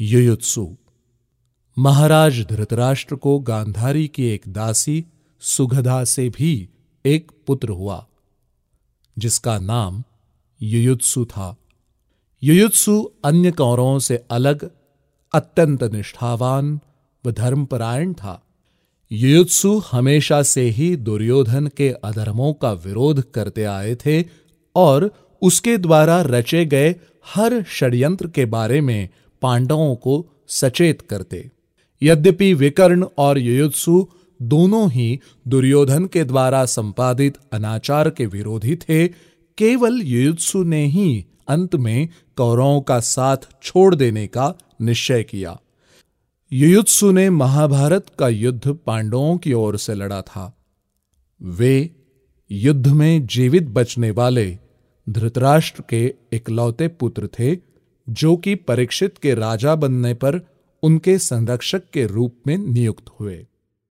युयुत्सु। महाराज धृतराष्ट्र को गांधारी की एक दासी सुगधा से भी एक पुत्र हुआ, जिसका नाम युयुत्सु था। युयुत्सु अन्य कौरों से अलग, अत्यंत निष्ठावान व धर्मपरायण था। युयुत्सु हमेशा से ही दुर्योधन के अधर्मों का विरोध करते आए थे और उसके द्वारा रचे गए हर षड्यंत्र के बारे में पांडवों को सचेत करते। यद्यपि विकर्ण और युयुत्सु दोनों ही दुर्योधन के द्वारा संपादित अनाचार के विरोधी थे, केवल युयुत्सु ने ही अंत में कौरवों का साथ छोड़ देने का निश्चय किया। युयुत्सु ने महाभारत का युद्ध पांडवों की ओर से लड़ा था। वे युद्ध में जीवित बचने वाले धृतराष्ट्र के इकलौते पुत्र थे जो कि परीक्षित के राजा बनने पर उनके संरक्षक के रूप में नियुक्त हुए।